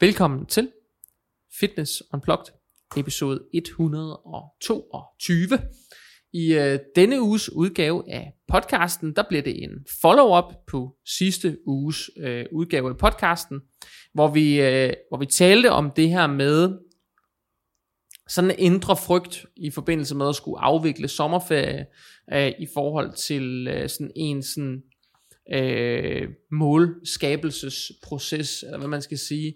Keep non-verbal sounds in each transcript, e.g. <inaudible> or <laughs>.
Velkommen til Fitness Unplugged, episode 122. I øh, denne uges udgave af podcasten, der bliver det en follow-up på sidste uges øh, udgave af podcasten, hvor vi, øh, hvor vi talte om det her med sådan en indre frygt i forbindelse med at skulle afvikle sommerferie øh, i forhold til øh, sådan en sådan øh, målskabelsesproces, eller hvad man skal sige,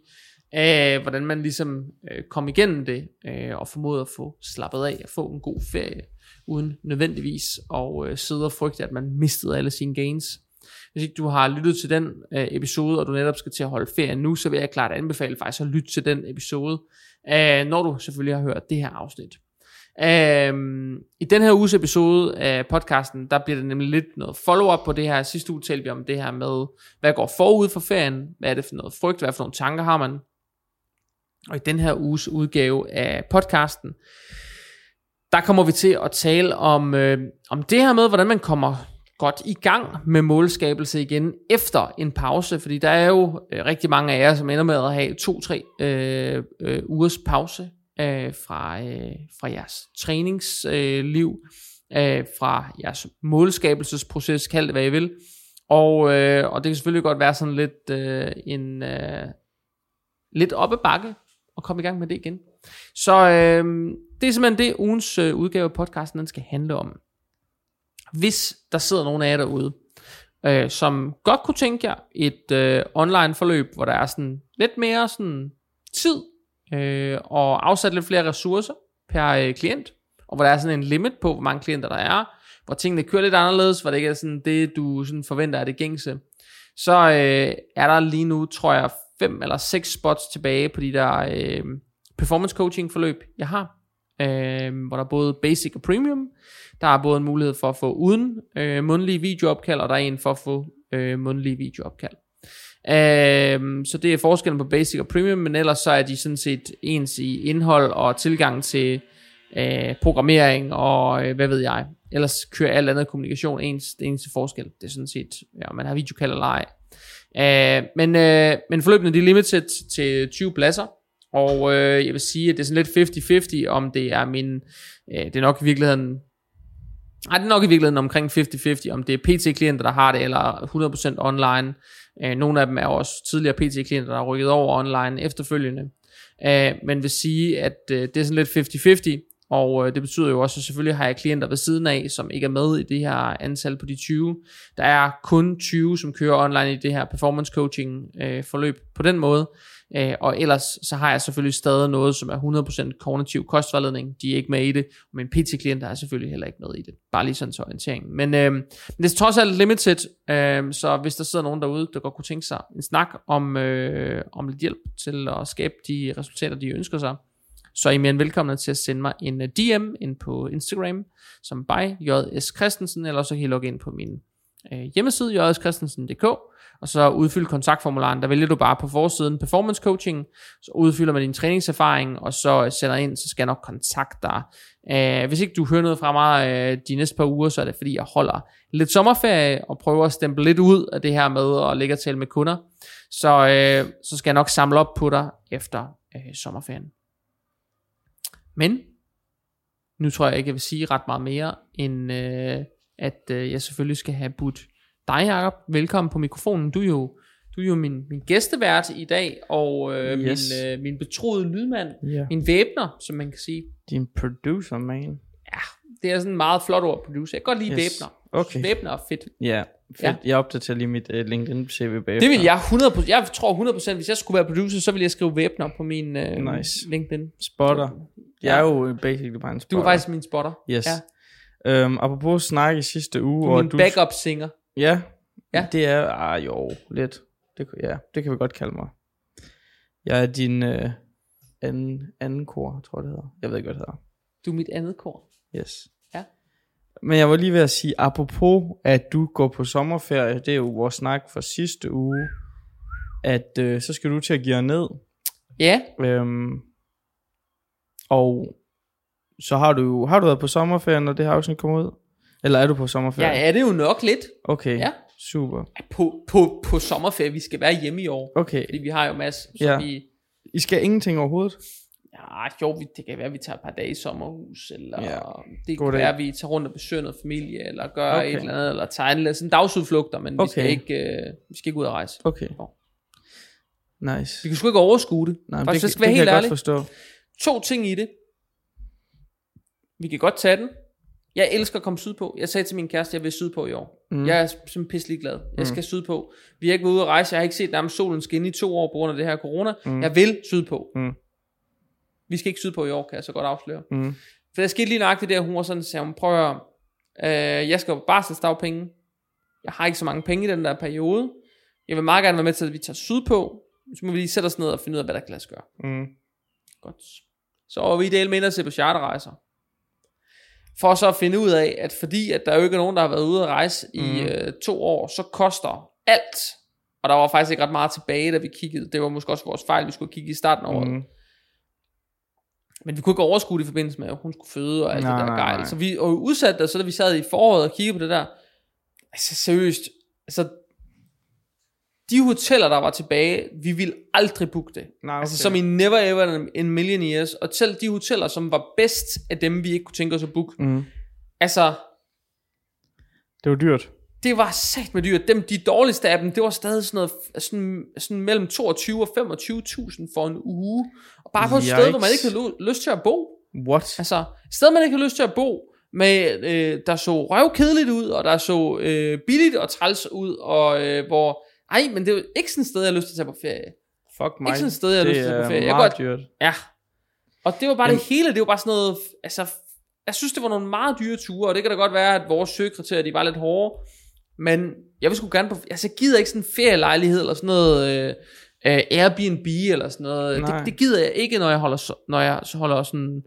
af hvordan man ligesom øh, kom igennem det, øh, og formåede at få slappet af og få en god ferie, uden nødvendigvis at øh, sidde og frygte, at man mistede alle sine gains. Hvis ikke du har lyttet til den øh, episode, og du netop skal til at holde ferie nu, så vil jeg klart anbefale faktisk at lytte til den episode, øh, når du selvfølgelig har hørt det her afsnit. Øhm, I den her uges episode af podcasten, der bliver det nemlig lidt noget follow-up på det her. Sidste uge talte vi om det her med, hvad går forud for ferien, hvad er det for noget frygt, hvad for nogle tanker har man. Og i den her uges udgave af podcasten, der kommer vi til at tale om, øh, om det her med, hvordan man kommer godt i gang med målskabelse igen efter en pause, fordi der er jo øh, rigtig mange af jer, som ender med at have to-tre øh, øh, ugers pause øh, fra, øh, fra jeres træningsliv, øh, fra jeres målskabelsesproces, kald det hvad I vil. Og, øh, og det kan selvfølgelig godt være sådan lidt øh, en øh, lidt oppe og komme i gang med det igen. Så øh, det er simpelthen det, ugens øh, udgave af podcasten den skal handle om. Hvis der sidder nogen af jer derude, øh, som godt kunne tænke jer et øh, online forløb, hvor der er sådan lidt mere sådan tid øh, og afsat lidt flere ressourcer per øh, klient, og hvor der er sådan en limit på, hvor mange klienter der er, hvor tingene kører lidt anderledes, hvor det ikke er sådan det, du sådan forventer er det gængse, så øh, er der lige nu, tror jeg, fem eller seks spots tilbage på de der øh, performance coaching forløb, jeg har, øh, hvor der er både basic og premium. Der er både en mulighed for at få uden øh, mundlige videoopkald, og der er en for at få øh, mundlige videoopkald. Øh, så det er forskellen på basic og premium, men ellers så er de sådan set ens i indhold og tilgang til øh, programmering og øh, hvad ved jeg. Ellers kører alt andet kommunikation ens, det eneste forskel. Det er sådan set, ja, man har videokald eller ej. Øh, men, øh, men forløbene de er limited til 20 pladser, og øh, jeg vil sige, at det er sådan lidt 50-50, om det er min, øh, det er nok i virkeligheden, Nej, det er nok i virkeligheden omkring 50-50, om det er PT-klienter, der har det, eller 100% online. Øh, nogle af dem er også tidligere PT-klienter, der er rykket over online efterfølgende. Øh, men vil sige, at øh, det er sådan lidt 50-50, og øh, det betyder jo også, at selvfølgelig har jeg klienter ved siden af, som ikke er med i det her antal på de 20. Der er kun 20, som kører online i det her performance coaching øh, forløb på den måde. Øh, og ellers så har jeg selvfølgelig stadig noget, som er 100% kognitiv kostvejledning. De er ikke med i det. Og min PT-klienter er selvfølgelig heller ikke med i det. Bare lige sådan til orientering. Men, øh, men det er trods alt limited. Øh, så hvis der sidder nogen derude, der godt kunne tænke sig en snak om, øh, om lidt hjælp til at skabe de resultater, de ønsker sig, så er I mere end velkomne til at sende mig en øh, DM ind på Instagram, som by JS Christensen, eller så kan I logge ind på min øh, hjemmeside, jskristensen.dk, og så udfylde kontaktformularen, der vælger du bare på forsiden performance coaching, så udfylder man din træningserfaring, og så øh, sender ind, så skal jeg nok kontakte dig. Øh, hvis ikke du hører noget fra mig øh, de næste par uger, så er det fordi, jeg holder lidt sommerferie, og prøver at stemple lidt ud af det her med at ligge og tale med kunder. Så, øh, så skal jeg nok samle op på dig efter øh, sommerferien. Men nu tror jeg ikke, jeg vil sige ret meget mere, end øh, at øh, jeg selvfølgelig skal have budt dig, Jacob. Velkommen på mikrofonen. Du er jo, du er jo min, min gæstevært i dag, og øh, Yes. min, øh, min betroede lydmand, Ja. min væbner, som man kan sige. Din producer, man. Ja, det er sådan en meget flot ord, producer. Jeg kan godt lide Yes. væbner. Okay. Væbner er fedt. Ja, fedt. Ja. Jeg opdaterer lige mit uh, LinkedIn-CV bagefter. Det vil jeg 100%, jeg tror 100%, hvis jeg skulle være producer, så ville jeg skrive væbner på min øh, Nice. LinkedIn. Spotter. Jeg er jo øh, basically bare en Du spotter. er faktisk min spotter. Yes. Ja. Øhm, apropos snak i sidste uge. Du er min backup singer. Ja. Ja. ja. Det er, ah jo, lidt. Det, ja, det kan vi godt kalde mig. Jeg er din øh, anden, anden kor, tror jeg det hedder. Jeg ved ikke, hvad det hedder. Du er mit andet kor. Yes. Men jeg var lige ved at sige, apropos at du går på sommerferie, det er jo vores snak fra sidste uge, at øh, så skal du til at give ned. Ja, Øhm, og så har du jo, har du været på sommerferie, når det her afsnit kommer ud? Eller er du på sommerferie? ja, er det jo nok lidt. Okay, Ja. super. På, på, på sommerferie, vi skal være hjemme i år. Okay, Fordi vi har jo masser, så Ja. vi, I skal ingenting overhovedet? Ja, jo, vi- det kan være, at vi tager et par dage i sommerhus, eller Ja, det kan være, at vi tager rundt og besøger noget familie, eller gør Okay. et eller andet, eller tager en sådan dagsudflugter, men okay. vi, skal ikke, øh, vi skal ikke ud og rejse. Okay. Jo. Nice. Vi kan sgu ikke overskue det. Nej, men Faktisk, det, jeg skal være det helt kan jeg ærlig. godt forstå. To ting i det. Vi kan godt tage den. Jeg elsker at komme sydpå. Jeg sagde til min kæreste, at jeg vil sydpå i år. Mm. Mm. Jeg er simpelthen pisselig glad. Jeg skal sydpå. Vi har ikke været ude at rejse. Jeg har ikke set nærmest solen skinne i to år på grund af det her corona. Mm. Mm. Jeg vil sydpå. Mm. Vi skal ikke sydpå i år, kan jeg så godt afsløre. Mm. For der skete lige nøjagtigt det, at hun var sådan, sagde hun, prøv at høre, øh, jeg skal jo barselsdagpenge. Jeg har ikke så mange penge i den der periode. Jeg vil meget gerne være med til, at vi tager sydpå. Så må vi lige sætte os ned og finde ud af, hvad der kan lade sig gøre. Mm. Godt. Så var vi dele med at se på charterrejser. For så at finde ud af, at fordi at der jo ikke er nogen, der har været ude at rejse mm. i øh, to år, så koster alt. Og der var faktisk ikke ret meget tilbage, da vi kiggede. Det var måske også vores fejl, vi skulle kigge i starten af året. Mm. Men vi kunne ikke overskue det i forbindelse med, at hun skulle føde og alt Nej, det der gejl. Så vi og udsatte det, så da vi sad i foråret og kiggede på det der. Altså seriøst. Altså, de hoteller, der var tilbage, vi ville aldrig booke det. Nej, okay. Altså som i never ever in million years. Og selv de hoteller, som var bedst af dem, vi ikke kunne tænke os at booke. Mm. Altså, Det var dyrt. Det var sagt med dyrt. Dem, de dårligste af dem, det var stadig sådan noget, sådan, sådan mellem 22 og 25.000 for en uge. Og bare på et sted, hvor man ikke Yikes. havde lyst til at bo. What? Altså, et sted, man ikke havde lyst til at bo, med, øh, der så røvkedeligt ud, og der så øh, billigt og træls ud, og øh, hvor, ej, men det er jo ikke sådan et sted, jeg har lyst til at tage på ferie. Fuck mig. Ikke sådan et sted, jeg har det lyst til at tage på er ferie. Jeg meget kan dyrt. Ja. Og det var bare Jamen- det hele, det var bare sådan noget, altså, jeg synes, det var nogle meget dyre ture, og det kan da godt være, at vores søgekriterier, de var lidt hårde, men jeg vil sgu gerne på, altså, jeg gider ikke sådan en ferielejlighed, eller sådan noget, øh, øh, Airbnb, eller sådan noget, Nej. det, det, gider jeg ikke, når jeg holder, når jeg så holder sådan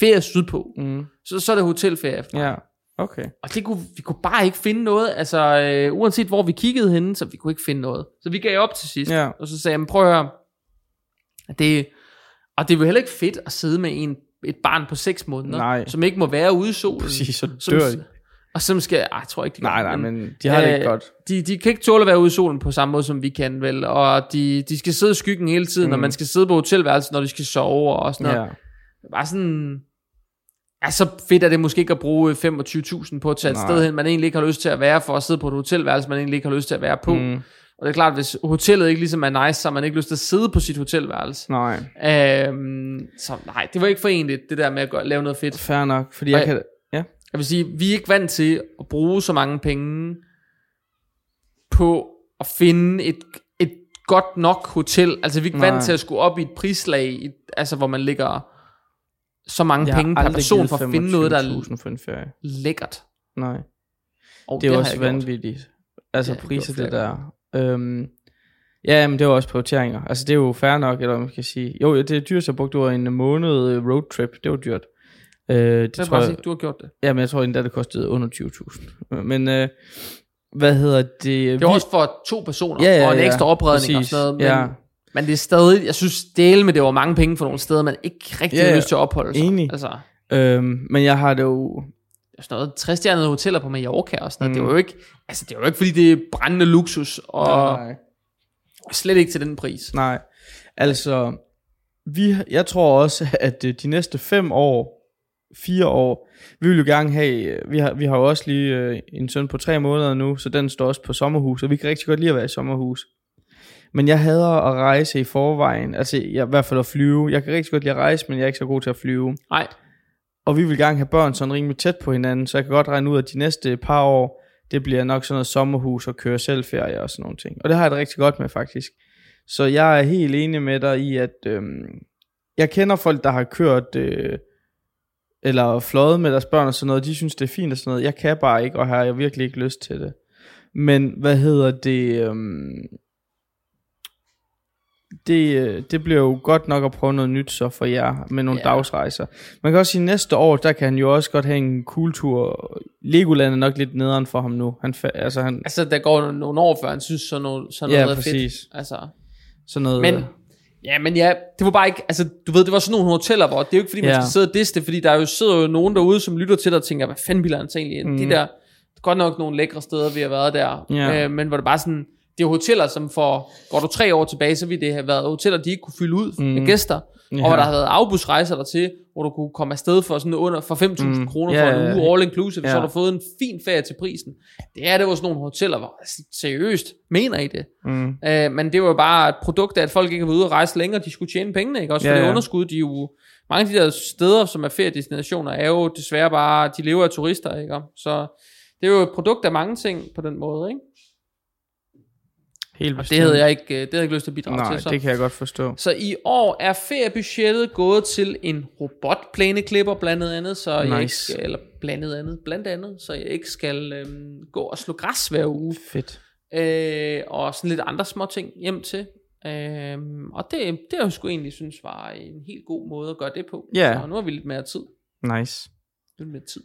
ferie sydpå, Mm. så, så er det hotelferie. Ja. Ja, okay. Og det kunne, vi kunne bare ikke finde noget, altså øh, uanset hvor vi kiggede henne, så vi kunne ikke finde noget. Så vi gav op til sidst, Ja. og så sagde jeg, "Men prøv at høre, det, og det er jo heller ikke fedt at sidde med en, et barn på 6 måneder, Nej. som ikke må være ude i solen. Præcis, så som, dør de. Og som skal, ej, jeg tror ikke, de Nej, nej, men de har det ikke øh, godt. De, de kan ikke tåle at være ude i solen på samme måde, som vi kan, vel? Og de, de skal sidde i skyggen hele tiden, mm. og man skal sidde på hotelværelset, når de skal sove og sådan noget. Ja. Bare sådan... Ja, så fedt er det måske ikke at bruge 25.000 på at tage et Nej. sted hen, man egentlig ikke har lyst til at være for at sidde på et hotelværelse, man egentlig ikke har lyst til at være på. Mm. Mm. Og det er klart, hvis hotellet ikke ligesom er nice, så har man ikke lyst til at sidde på sit hotelværelse. Nej, Øhm, så nej, det var ikke forenligt, det der med at gøre, lave noget fedt. fair nok, fordi Og jeg jeg- kan... Jeg vil sige, vi er ikke vant til at bruge så mange penge på at finde et, et godt nok hotel. Altså vi er ikke Nej. vant til at skulle op i et prislag, i, altså hvor man ligger så mange Jeg penge per person for at finde noget, der er 25.000 for en ferie. lækkert. Nej, Og det er har også jeg gjort. vanvittigt. Altså Ja, det priser det der. Øhm, ja, men det er også prioriteringer. Altså det er jo fair nok, eller man kan sige. Jo, det er dyrt bruge, det var en måned roadtrip. Det var dyrt. Øh, det Så tror bare jeg, du har gjort det. ja, men jeg tror endda, det kostede under 20.000. Men øh, hvad hedder det? Det er også for to personer, Ja, ja, og en ja, ekstra opredning og præcis, sådan noget. Men, ja. men det er stadig, jeg synes dele med, det var mange penge for nogle steder, man ikke rigtig Ja, har ja, lyst til at opholde sig. enig. Altså, Øhm, men jeg har det jo... sådan noget 60 hoteller på Mallorca og sådan noget. Mm. Det er jo ikke, altså det er jo ikke, fordi det er brændende luksus, og Nej. slet ikke til den pris. Nej, altså, vi, jeg tror også, at øh, de næste fem år, fire år, vi vil jo gerne have, øh, vi har, vi har jo også lige øh, en søn på tre måneder nu, så den står også på sommerhus, og vi kan rigtig godt lide at være i sommerhus. Men jeg hader at rejse i forvejen, altså jeg, i hvert fald at flyve. Jeg kan rigtig godt lide at rejse, men jeg er ikke så god til at flyve. Nej, Og vi vil gerne have børn sådan rimelig tæt på hinanden, så jeg kan godt regne ud, at de næste par år, det bliver nok sådan noget sommerhus og køre selvferie og sådan nogle ting. Og det har jeg det rigtig godt med faktisk. Så jeg er helt enig med dig i, at øhm, jeg kender folk, der har kørt øh, eller fløjet med deres børn og sådan noget. De synes, det er fint og sådan noget. Jeg kan bare ikke, og har jeg virkelig ikke lyst til det. Men hvad hedder det? Øhm, det, øh, det bliver jo godt nok at prøve noget nyt så for jer med nogle Ja. dagsrejser. Man kan også sige, at næste år, der kan han jo også godt have en cool tur. Legoland er nok lidt nederen for ham nu. Han, altså han, altså der går nogle år, før han synes, sådan noget, sådan Ja, noget er fedt. præcis. Altså, sådan noget... men, ja, men ja, det var bare ikke, altså du ved, det var sådan nogle hoteller, hvor det er jo ikke fordi, man Ja. skal sidde og diste, fordi der er jo sidder jo nogen derude, som lytter til dig og tænker, hvad fanden bilder han sig egentlig ind? Mm. De der, godt nok nogle lækre steder, vi har været der, Ja. øh, men hvor det bare sådan, det er hoteller, som for, går du tre år tilbage, så ville det have været hoteller, de ikke kunne fylde ud mm. med gæster, ja. og hvor der havde været afbusrejser der til, hvor du kunne komme afsted for sådan under for 5.000 mm. kroner Ja, for en uge all inclusive, Ja. så har du fået en fin ferie til prisen. Det er det var sådan nogle hoteller, hvor altså, seriøst mener I det? Mm. Øh, men det var jo bare et produkt af, at folk ikke har været ude og rejse længere, de skulle tjene pengene, ikke? Også for Ja, ja, det ja. underskud, de jo, mange af de der steder, som er feriedestinationer, er jo desværre bare, de lever af turister, ikke? Så det er jo et produkt af mange ting på den måde, ikke? Helt Og det havde jeg ikke, øh, det havde jeg ikke lyst til at bidrage Nej, til. Så. det kan jeg godt forstå. så i år er feriebudgettet gået til en robotplæneklipper blandt andet, så jeg ikke Nice. eller blandt andet, blandt andet, så jeg ikke skal øhm, gå og slå græs hver uge. Fedt. øh, og sådan lidt andre små ting hjem til. Øhm, og det, det har jeg sgu egentlig synes var en helt god måde at gøre det på. Ja. Så nu har vi lidt mere tid. Nice. Lidt mere tid.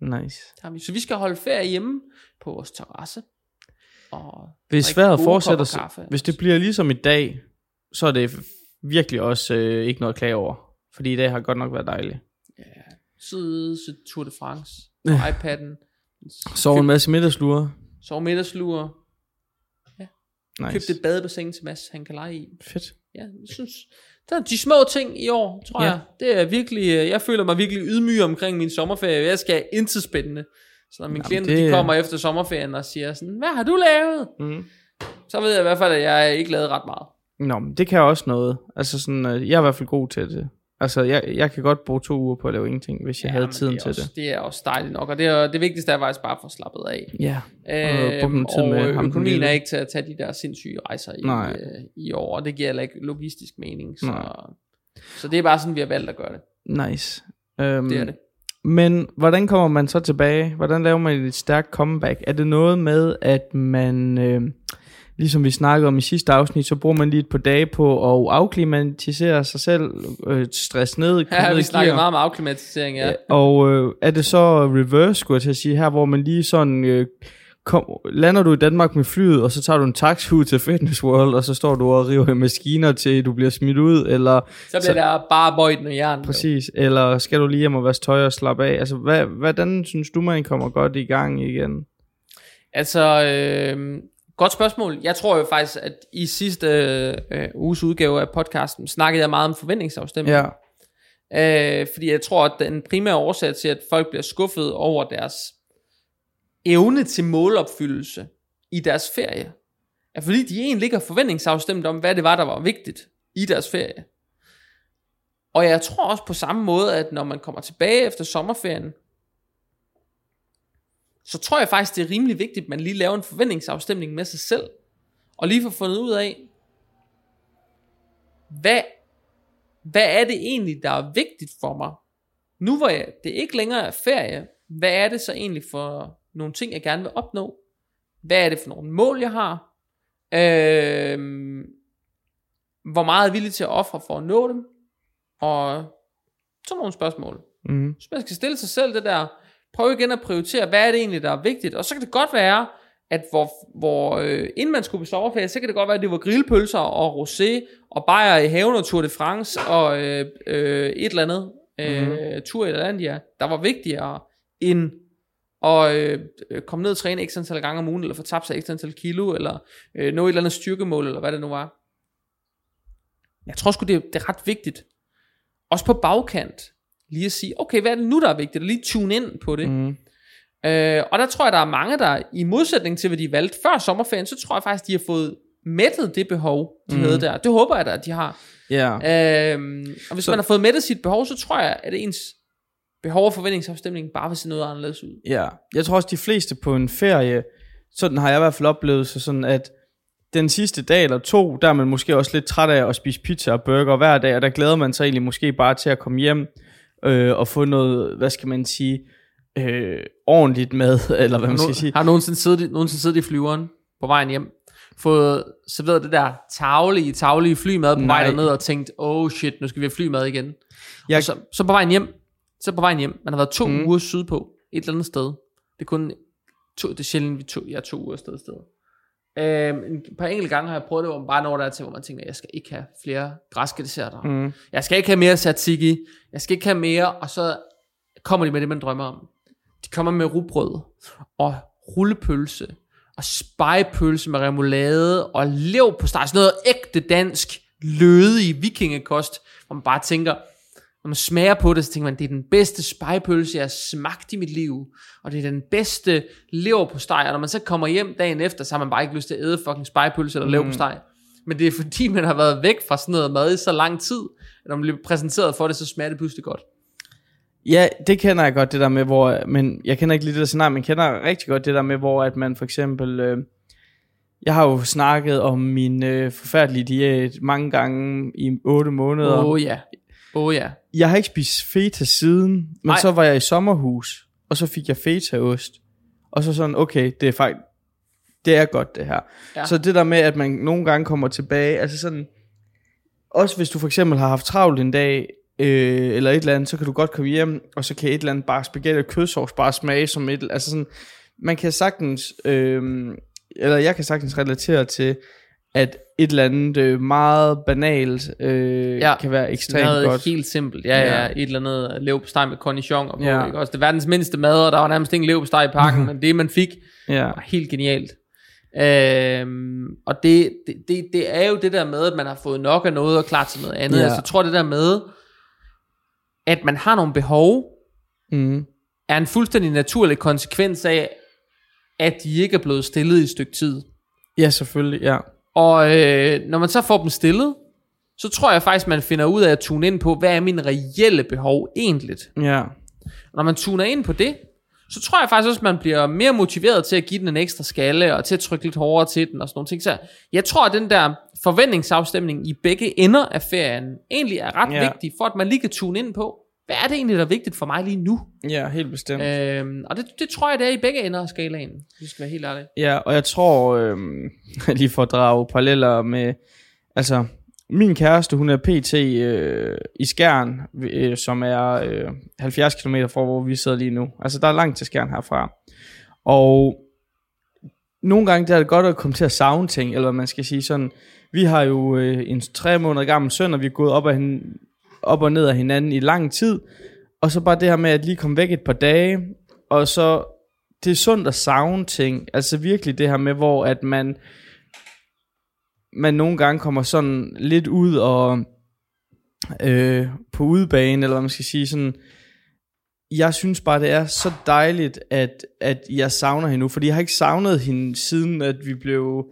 Nice. Det har vi. Så vi skal holde ferie hjemme på vores terrasse. Og Hvis vejret fortsætter, kaffe. hvis det bliver ligesom i dag, så er det virkelig også øh, ikke noget at klage over. Fordi i dag har godt nok været dejligt. Sidde, se Tour de France iPad'en. Sove en masse middagslurer. Sove middagslure. Nice. Købte et badebassin til Mads, han kan lege i. Fedt. Ja, jeg synes, der er de små ting i år, tror Ja. ja. jeg. Det er virkelig, øh, jeg føler mig virkelig ydmyg omkring min sommerferie. Jeg skal intet spændende. Så når mine Jamen, klienter, det- de kommer efter sommerferien og siger sådan, hvad har du lavet? Mm. Så ved jeg i hvert fald, at jeg ikke lavet ret meget. Nå, men det kan også noget. Altså sådan, øh, jeg er i hvert fald god til det. Altså, jeg, jeg kan godt bruge to uger på at lave ingenting, hvis jeg havde men tiden det til også, det. det. er også dejligt nok, og det, er, det vigtigste er faktisk bare at få slappet af. Ja. Øhm, bruge tid og med ham, økonomien er ikke til at tage de der sindssyge rejser i, Nej. øh, i år, og det giver heller ikke logistisk mening. Så, Nej. så det er bare sådan, vi har valgt at gøre det. Nice. Um, Det er det. Men hvordan kommer man så tilbage? Hvordan laver man et stærkt comeback? Er det noget med, at man, øh, ligesom vi snakkede om i sidste afsnit, så bruger man lige et par dage på at afklimatisere sig selv, øh, stress ned, Ja, ned vi gear? meget om afklimatisering, ja. Ja, Og øh, er det så reverse, skulle jeg til at sige, her hvor man lige sådan, øh, kom, lander du i Danmark med flyet, og så tager du en taxi ud til Fitness World, og så står du og river i maskiner til, du bliver smidt ud, eller Så bliver så, der bare bøjt med jern. præcis, eller skal du lige hjem og vaske tøj og slappe af? Altså, hvad, hvordan synes du, man kommer godt i gang igen? Altså, øh, godt spørgsmål. Jeg tror jo faktisk, at i sidste øh, uges udgave af podcasten snakkede jeg meget om forventningsafstemning. Ja, Øh, fordi jeg tror, at den primære årsag til, at folk bliver skuffet over deres evne til målopfyldelse i deres ferie, er fordi de egentlig ikke har forventningsafstemt om, hvad det var, der var vigtigt i deres ferie. Og jeg tror også på samme måde, at når man kommer tilbage efter sommerferien, så tror jeg faktisk, det er rimelig vigtigt, at man lige laver en forventningsafstemning med sig selv, og lige får fundet ud af, hvad, hvad er det egentlig, der er vigtigt for mig? Nu hvor jeg, det ikke længere er ferie, hvad er det så egentlig for nogle ting, jeg gerne vil opnå? Hvad er det for nogle mål, jeg har? Øhm, hvor meget er jeg villig til at ofre for at nå dem? Og sådan nogle spørgsmål. mm, Så man skal stille sig selv det der, prøv igen at prioritere, hvad er det egentlig, der er vigtigt, og så kan det godt være, at hvor, hvor øh, inden man skulle på sommerferie, så kan det godt være, at det var grillpølser og rosé og bajer i haven og Tour de France og øh, øh, et eller andet øh, mm-hmm. tur i Atlantia, der var vigtigere end at øh, komme ned og træne x antal gange om ugen, eller få tabt sig x antal kilo, eller øh, nå et eller andet styrkemål, eller hvad det nu var. Jeg tror sgu, det, er- det er ret vigtigt, også på bagkant, lige at sige, okay, hvad er det nu, der er vigtigt, og lige tune ind på det. Mm. Øh, og der tror jeg, der er mange, der i modsætning til, hvad de valgte før sommerferien, så tror jeg faktisk, de har fået mættet det behov, de mm. havde der. Det håber jeg da, at de har. ja. Øhm, og hvis så, man har fået mættet sit behov, så tror jeg, at ens behov og forventningsafstemning bare vil se noget anderledes ud. Ja, jeg tror også de fleste på en ferie, sådan har jeg i hvert fald oplevet så sådan, at den sidste dag eller to, der er man måske også lidt træt af at spise pizza og burger hver dag, og der glæder man sig egentlig måske bare til at komme hjem øh, og få noget, hvad skal man sige, øh, ordentligt mad, <laughs> eller hvad man skal sige. Har du nogensinde siddet, nogensinde siddet i flyveren på vejen hjem, fået serveret det der tavlige, tavlige flymad på Nej. vej derned og tænkt, oh shit, nu skal vi have flymad igen. Jeg... Og så, så på vejen hjem, så på vejen hjem, man har været to Mm. uger sydpå, et eller andet sted. Det er kun to, det er sjældent, vi to, jeg er to uger sted sted. Øhm, et par enkelte gange har jeg prøvet det, hvor man bare når der til, hvor man tænker, jeg skal ikke have flere græske desserter. Mm. Jeg skal ikke have mere tzatziki. Jeg skal ikke have mere. Og så kommer de med det, man drømmer om. De kommer med rugbrød og rullepølse og spejpølse med remoulade, og lev på steg, sådan noget ægte dansk, lødig vikingekost, hvor man bare tænker, når man smager på det, så tænker man, det er den bedste spejpølse, jeg har smagt i mit liv, og det er den bedste lever på steg, og når man så kommer hjem dagen efter, så har man bare ikke lyst til at æde fucking spejpølse eller lever på steg. Men det er fordi, <laughs> man har været væk fra sådan noget mad i så lang tid, at når man bliver præsenteret for det, så smager det pludselig godt. Ja, det kender jeg godt, det der med, hvor, men jeg kender ikke lige det der scenarie, men jeg kender rigtig godt det der med, hvor at man for eksempel, øh, jeg har jo snakket om min øh, forfærdelige diæt mange gange i 8 måneder. Åh oh, ja. Åh oh, ja. Jeg har ikke spist feta siden, men Nej. så var jeg i sommerhus, og så fik jeg fetaost. Og så sådan, okay, det er faktisk, det er godt det her. Ja. Så det der med, at man nogle gange kommer tilbage, altså sådan, også hvis du for eksempel har haft travlt en dag, øh, eller et eller andet, så kan du godt komme hjem, og så kan et eller andet bare spaghetti og kødsovs bare smage som et, altså sådan, man kan sagtens, øh, eller jeg kan sagtens relatere til, at et eller andet øh, meget banalt øh, Ja. kan være ekstremt Noget godt. helt simpelt. Ja, ja, Ja. Et eller andet lev på steg med cornichon og på, Ja. ikke? Også det er verdens mindste mad, og der var nærmest ingen lev på steg i pakken, men det man fik, Ja. var helt genialt. Øhm, og det, det, det, det er jo det der med, at man har fået nok af noget og klar til noget andet. Ja. Altså, jeg tror det der med, at man har nogle behov, Mm. er en fuldstændig naturlig konsekvens af, at de ikke er blevet stillet i et stykke tid. ja, selvfølgelig, ja. Og øh, når man så får dem stillet, så tror jeg faktisk, man finder ud af at tune ind på, hvad er mine reelle behov egentlig. Ja. Og når man tuner ind på det, så tror jeg faktisk også, at man bliver mere motiveret til at give den en ekstra skalle, og til at trykke lidt hårdere til den, og sådan nogle ting. Så jeg tror, at den der forventningsafstemning i begge ender af ferien, egentlig er ret Ja. vigtig, for at man lige kan tune ind på, hvad er det egentlig, der er vigtigt for mig lige nu? Ja, helt bestemt. Øhm, og det, det tror jeg, det er i begge ender af skalaen, hvis jeg skal være helt ærlig. Ja, og jeg tror, øh, lige <laughs> for at drage paralleller med, altså, min kæreste, hun er pt. Øh, i Skjern, øh, som er øh, 70 km fra, hvor vi sidder lige nu. Altså, der er langt til Skjern herfra. Og nogle gange der er det godt at komme til at savne ting, eller man skal sige sådan. Vi har jo øh, en tre måneder gammel søn, og vi er gået op, af hin, op og ned af hinanden i lang tid. Og så bare det her med at lige komme væk et par dage, og så det er sundt at savne ting. Altså virkelig det her med, hvor at man, man nogle gange kommer sådan lidt ud og øh, på udebane, eller hvad man skal sige, sådan, jeg synes bare, det er så dejligt, at, at jeg savner hende nu, fordi jeg har ikke savnet hende, siden at vi blev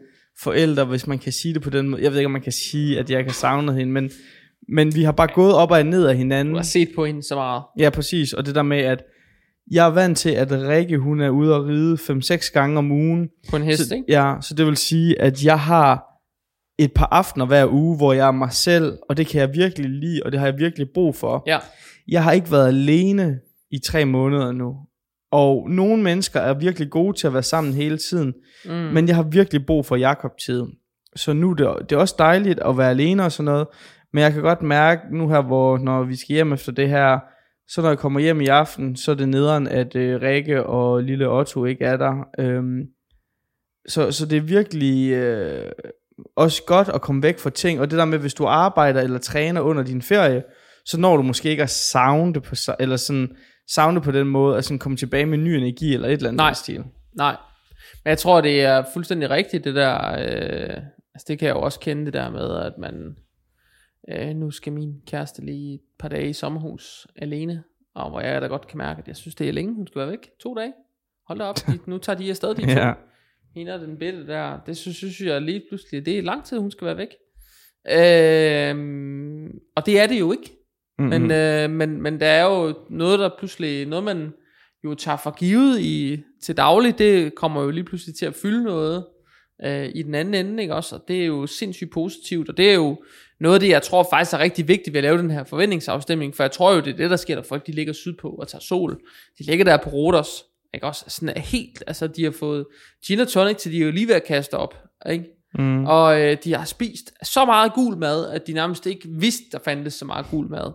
forældre, hvis man kan sige det på den måde. Jeg ved ikke, om man kan sige, at jeg kan savne hende, men, men vi har bare gået op og ned af hinanden. Du har set på hende så meget. Ja, præcis. Og det der med, at jeg er vant til, at Rikke, hun er ude og ride 5-6 gange om ugen. På en hest, så, ikke? Ja, så det vil sige, at jeg har et par aftener hver uge, hvor jeg er mig selv, og det kan jeg virkelig lide, og det har jeg virkelig brug for. Ja. Jeg har ikke været alene i tre måneder nu. Og nogle mennesker er virkelig gode til at være sammen hele tiden, Mm. men jeg har virkelig brug for Jakob-tid. Så nu er det, det er også dejligt at være alene og sådan noget, men jeg kan godt mærke nu her, hvor når vi skal hjem efter det her, så når jeg kommer hjem i aften, så er det nederen, at øh, Rikke og lille Otto ikke er der. Øhm, så, så det er virkelig øh, også godt at komme væk fra ting, og det der med, hvis du arbejder eller træner under din ferie, så når du måske ikke at savne det på, eller sådan, savne på den måde, at sådan komme tilbage med ny energi eller et eller andet Nej. stil. Nej. Men jeg tror, det er fuldstændig rigtigt, det der... Øh, altså, det kan jeg jo også kende, det der med, at man... Øh, nu skal min kæreste lige et par dage i sommerhus alene. Og hvor jeg da godt kan mærke, at jeg synes, det er længe, hun skal være væk. To dage. Hold da op. De, nu tager de afsted, de <laughs> to. Ja. Hende og den bitte der. Det synes, synes jeg lige pludselig, det er lang tid, hun skal være væk. Øh, og det er det jo ikke. Mm-hmm. Men, øh, men, men der er jo noget, der pludselig, noget man jo tager for givet i, til daglig, det kommer jo lige pludselig til at fylde noget øh, i den anden ende, ikke også? Og det er jo sindssygt positivt, og det er jo noget af det, jeg tror faktisk er rigtig vigtigt ved at lave den her forventningsafstemning, for jeg tror jo, det er det, der sker, når folk de ligger sydpå og tager sol. De ligger der på Rodos, ikke også? Sådan er helt, altså de har fået gin og tonic, til de er jo lige ved at kaste op, ikke? Mm. Og øh, de har spist så meget gul mad, at de nærmest ikke vidste, der fandtes så meget gul mad.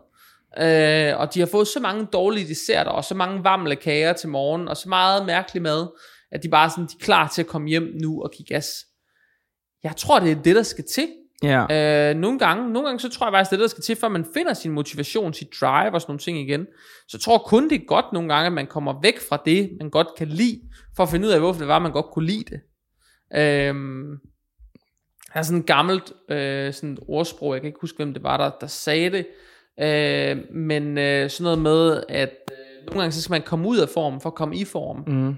Øh, og de har fået så mange dårlige desserter, og så mange varmle kager til morgen, og så meget mærkelig mad, at de bare sådan, de er klar til at komme hjem nu og give gas. Jeg tror, det er det, der skal til. Ja. Øh, nogle gange, nogle gange så tror jeg faktisk, det er der skal til, før man finder sin motivation, sit drive og sådan nogle ting igen. Så jeg tror kun, det er godt nogle gange, at man kommer væk fra det, man godt kan lide, for at finde ud af, hvorfor det var, man godt kunne lide det. Øhm, der er sådan et gammelt øh, sådan ordsprog, jeg kan ikke huske, hvem det var, der, der sagde det, øh, men øh, sådan noget med, at øh, nogle gange så skal man komme ud af form, for at komme i form. Mm.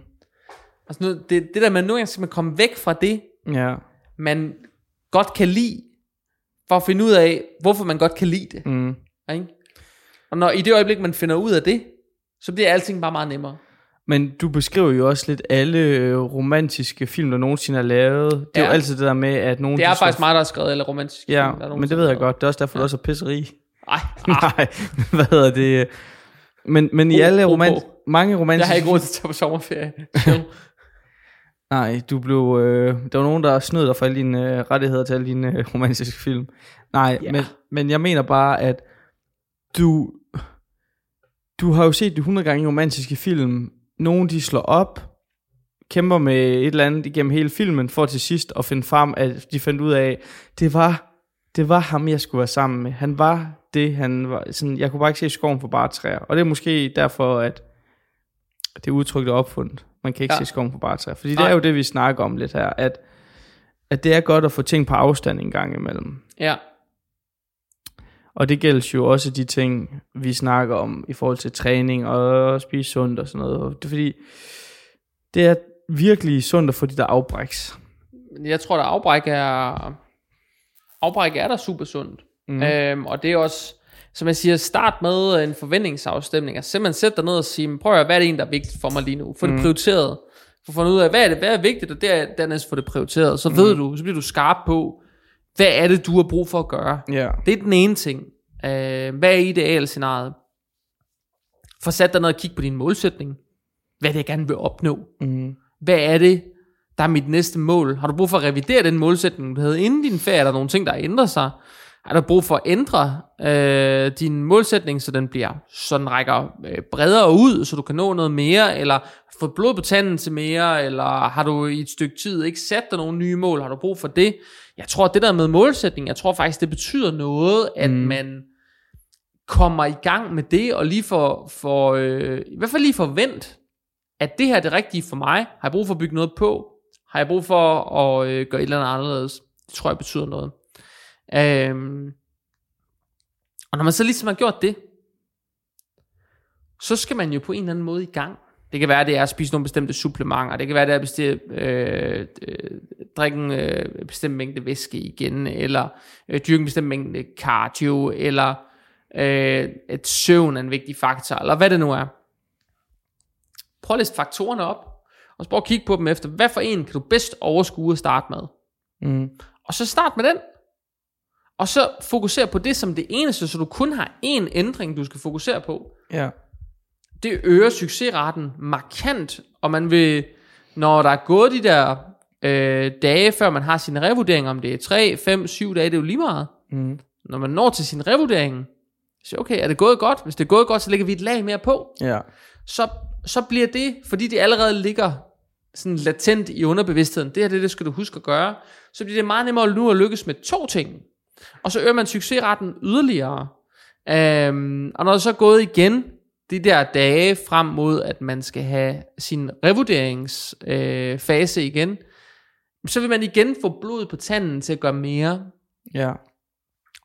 Altså, noget, det, det der med, at nogle gange skal man komme væk fra det, Ja. man godt kan lide, for at finde ud af, hvorfor man godt kan lide det. Mm. Ikke? Og når i det øjeblik, man finder ud af det, så bliver alting bare meget nemmere. Men du beskriver jo også lidt alle øh, romantiske film, der nogensinde er lavet. Det er Ja. jo altid det der med, at nogen... Det er faktisk mig, der har skrevet alle romantiske Ja, film, der er men det ved jeg godt. Det er også derfor, du også er pisserig. <laughs> Ej, Nej, <laughs> hvad hedder det? Men, men i alle ro romant, mange jeg romantiske har ikke råd til at tage på sommerferie. <laughs> Nej, du blev, øh, der var nogen, der snød dig for alle dine øh, rettigheder til alle dine øh, <laughs> romantiske film. Nej, Ja. men, men jeg mener bare, at du, du har jo set det 100 gange i romantiske film. Nogle de slår op, kæmper med et eller andet igennem hele filmen, for til sidst at finde frem, at de fandt ud af, det var, det var ham, jeg skulle være sammen med. Han var det, han var. Sådan, jeg kunne bare ikke se skoven for bare træer. Og det er måske derfor, at det udtryk er opfundet. Man kan ikke Ja. se skoven for bare træer. Fordi det Nej. er jo det, vi snakker om lidt her, at, at det er godt at få ting på afstand en gang imellem. ja, Og det gælder jo også de ting, vi snakker om i forhold til træning og spise sundt og sådan noget. Det er fordi, det er virkelig sundt at få de der afbræks. jeg tror, at afbræk er, afbræk er der super sundt. Mm. Øhm, og det er også, som jeg siger, start med en forventningsafstemning. Altså simpelthen sæt dig ned og sige, "Men prøv at høre, hvad er det en, der er vigtigt for mig lige nu? Få Mhm. det prioriteret. Få fundet ud af, hvad er det, hvad er vigtigt, og der, dernæst få det prioriteret. Så Mhm. ved du, så bliver du skarp på, hvad er det, du har brug for at gøre. Ja. Det er den ene ting. Øh, hvad er idealscenariet? Få sat dig ned og kigge på din målsætning. Hvad er det, jeg gerne vil opnå? Mm. Hvad er det, der er mit næste mål? Har du brug for at revidere den målsætning, du havde inden din ferie? Er der nogle ting, der ændrer sig? Har du brug for at ændre øh, din målsætning, så den bliver, så den rækker øh, bredere ud, så du kan nå noget mere, eller få blod på tanden til mere, eller har du i et stykke tid ikke sat dig nogle nye mål? Har du brug for det? Jeg tror, at det der med målsætning, jeg tror faktisk, det betyder noget, at mm. man kommer i gang med det, og lige for, for øh, i hvert fald lige forvent, at det her er det rigtige for mig. Har jeg brug for at bygge noget på? Har jeg brug for at øh, gøre et eller andet anderledes? Det tror jeg betyder noget. Øhm, og når man så ligesom har gjort det, så skal man jo på en eller anden måde i gang. Det kan være, det er at spise nogle bestemte supplementer. Det kan være, det er at bestille, øh, øh, drikke en øh, bestemt mængde væske igen, eller øh, dyrke en bestemt mængde cardio, eller øh, et søvn er en vigtig faktor, eller hvad det nu er. Prøv at liste faktorerne op, og så prøv at kigge på dem efter, hvad for en kan du bedst overskue at starte med. Mm. Og så start med den. Og så fokuser på det som det eneste, så du kun har én ændring, du skal fokusere på. Ja. Det øger succesraten markant, og man vil, når der er gået de der øh, dage, før man har sin revurdering, om det er 3, 5, 7 dage, det er jo lige meget. Mm. Når man når til sin revurdering, så okay, er det gået godt? Hvis det er gået godt, så lægger vi et lag mere på. Ja. Så, så bliver det, fordi det allerede ligger sådan latent i underbevidstheden, det her det, det skal du huske at gøre, så bliver det meget nemmere nu at lykkes med to ting. Og så øger man succesretten yderligere. Øhm, og når det så er gået igen, de der dage frem mod, at man skal have sin revurderingsfase øh, igen, så vil man igen få blod på tanden til at gøre mere. Ja.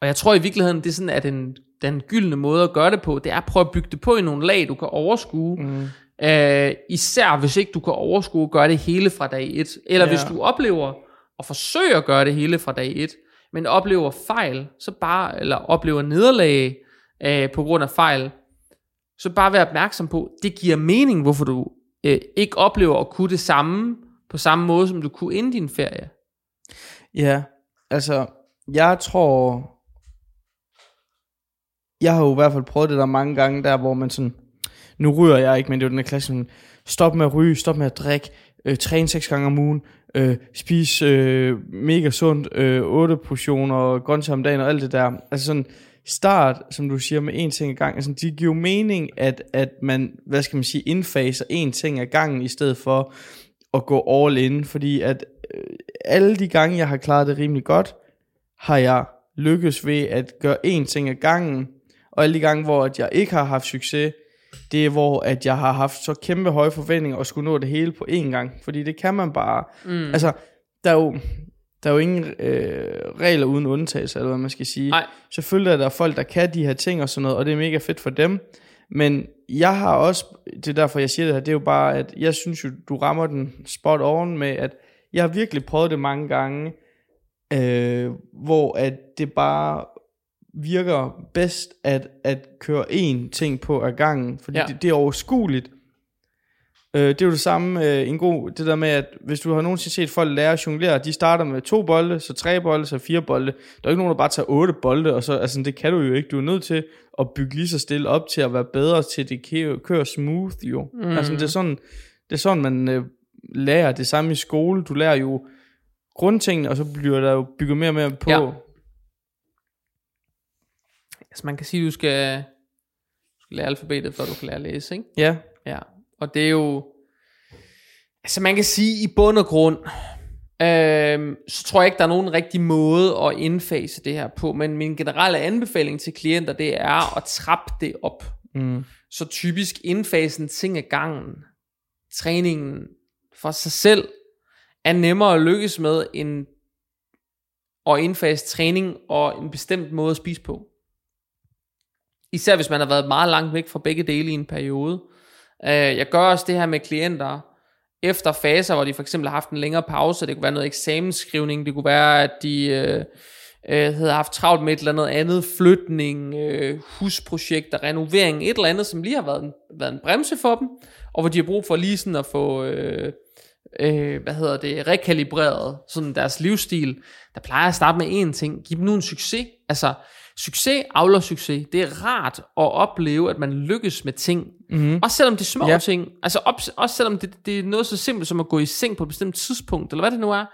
Og jeg tror i virkeligheden, det er sådan, at den, den gyldne måde at gøre det på, det er at prøve at bygge det på i nogle lag, du kan overskue. Mm. Øh, især hvis ikke du kan overskue at gøre det hele fra dag 1. Eller Ja. hvis du oplever at forsøge at gøre det hele fra dag 1, men oplever fejl, så bare, eller oplever nederlag øh, på grund af fejl, så bare vær opmærksom på, det giver mening, hvorfor du øh, ikke oplever at kunne det samme, på samme måde, som du kunne inden din ferie. Ja, altså, jeg tror, jeg har jo i hvert fald prøvet det der mange gange, der hvor man sådan, nu ryger jeg ikke, men det er jo den her klasse, sådan, stop med at ryge, stop med at drikke, øh, træne seks gange om ugen, øh, spise øh, mega sundt, øh, 8 portioner grøntsager om dagen og alt det der. Altså sådan, start, som du siger, med én ting ad gangen. Altså, det giver jo mening, at, at man, hvad skal man sige, indfaser én ting ad gangen, i stedet for at gå all in, fordi at øh, alle de gange, jeg har klaret det rimelig godt, har jeg lykkes ved at gøre én ting ad gangen, og alle de gange, hvor at jeg ikke har haft succes, det er hvor, at jeg har haft så kæmpe høje forventninger og skulle nå det hele på én gang, fordi det kan man bare. Mm. Altså, der er jo, der er jo ingen øh, regler uden undtagelse, eller hvad man skal sige. Nej. Selvfølgelig er der folk, der kan de her ting og sådan noget, og det er mega fedt for dem. Men jeg har også, det er derfor jeg siger det her, det er jo bare, at jeg synes jo, du rammer den spot on med, at jeg har virkelig prøvet det mange gange, øh, hvor at det bare virker bedst at, at køre én ting på ad gangen, fordi Ja. det, det er overskueligt. Øh, det er jo det samme, øh, en god, det der med, at hvis du har nogensinde set folk lære at jonglere, de starter med to bolde, så tre bolde, så fire bolde. Der er jo ikke nogen, der bare tager otte bolde, og så, altså det kan du jo ikke. Du er nødt til at bygge lige så stille op til at være bedre til, at det kører, kører smooth jo. Mm. Altså det er sådan, det er sådan man øh, lærer det samme i skole. Du lærer jo grundtingene, og så bliver der jo bygget mere og mere på. Ja. Altså man kan sige, du skal, du skal lære alfabetet, før du kan lære at læse, ikke? ja. Ja, og det er jo... Altså man kan sige, i bund og grund, øhm, så tror jeg ikke, der er nogen rigtig måde at indfase det her på, men min generelle anbefaling til klienter, det er at trappe det op. Mm. Så typisk indfase en ting ad gangen. Træningen for sig selv er nemmere at lykkes med, end at indfase træning og en bestemt måde at spise på. Især hvis man har været meget langt væk fra begge dele i en periode. Øh, Jeg gør også det her med klienter, efter faser, hvor de for eksempel har haft en længere pause, det kunne være noget eksamensskrivning, det kunne være, at de øh, øh, havde haft travlt med et eller andet andet, flytning, øh, husprojekter, renovering, et eller andet, som lige har været en, været en bremse for dem, og hvor de har brug for lige sådan at få, øh, øh, hvad hedder det, rekalibreret sådan deres livsstil, der plejer jeg at starte med én ting, giv dem nu en succes, altså succes avler succes, det er rart at opleve, at man lykkes med ting, Mm-hmm. også selvom det er små ja. Ja. ting. Altså op, også selvom det, det er noget så simpelt som at gå i seng på et bestemt tidspunkt, eller hvad det nu er.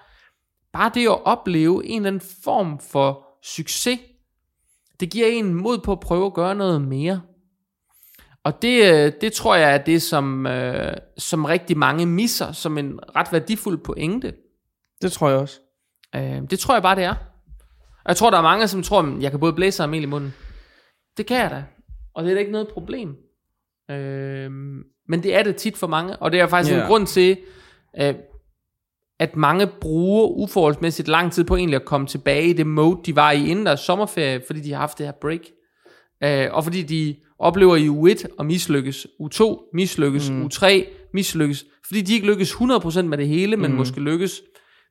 Bare det at opleve en eller anden form for succes, det giver en mod på at prøve at gøre noget mere. Og det, øh, det tror jeg er det, som, øh, som rigtig mange misser som en ret værdifuld pointe. Det tror jeg også. Øh, det tror jeg bare, det er. Og jeg tror, der er mange, som tror, at jeg kan både blæse og mel i munden. Det kan jeg da. Og det er da ikke noget problem. Øh, men det er det tit for mange. Og det er faktisk yeah. En grund til, øh, at mange bruger uforholdsmæssigt lang tid på egentlig at komme tilbage i det mode, de var i inden deres sommerferie, fordi de har haft det her break. Øh, og fordi de oplever i U1 at mislykkes, U2 mislykkes, mm. U3 mislykkes, fordi de ikke lykkes 100% med det hele, men Mm. måske lykkes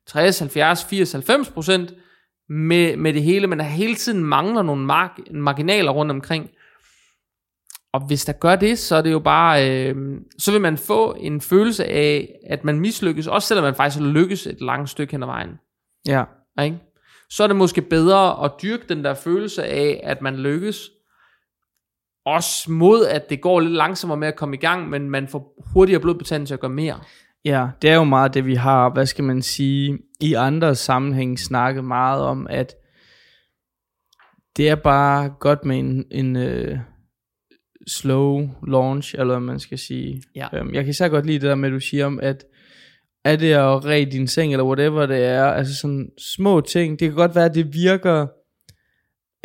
60, 70, 80, 90% med, med det hele, men der hele tiden mangler nogle mark- marginaler rundt omkring. Og hvis der gør det, så er det jo bare, øh, så vil man få en følelse af, at man mislykkes, også selvom man faktisk lykkes et langt stykke hen ad vejen. Ja. Ikke? Så er det måske bedre at dyrke den der følelse af, at man lykkes, også mod, at det går lidt langsommere med at komme i gang, men man får hurtigere blodbetændelse til at gøre mere. Ja, det er jo meget det, vi har, hvad skal man sige, i andre sammenhæng snakket meget om, at det er bare godt med en, en uh, slow launch, eller hvad man skal sige. Ja. Um, jeg kan især godt lide det der med, at du siger om, at er det at ræde din seng, eller whatever det er, altså sådan små ting, det kan godt være, at det virker,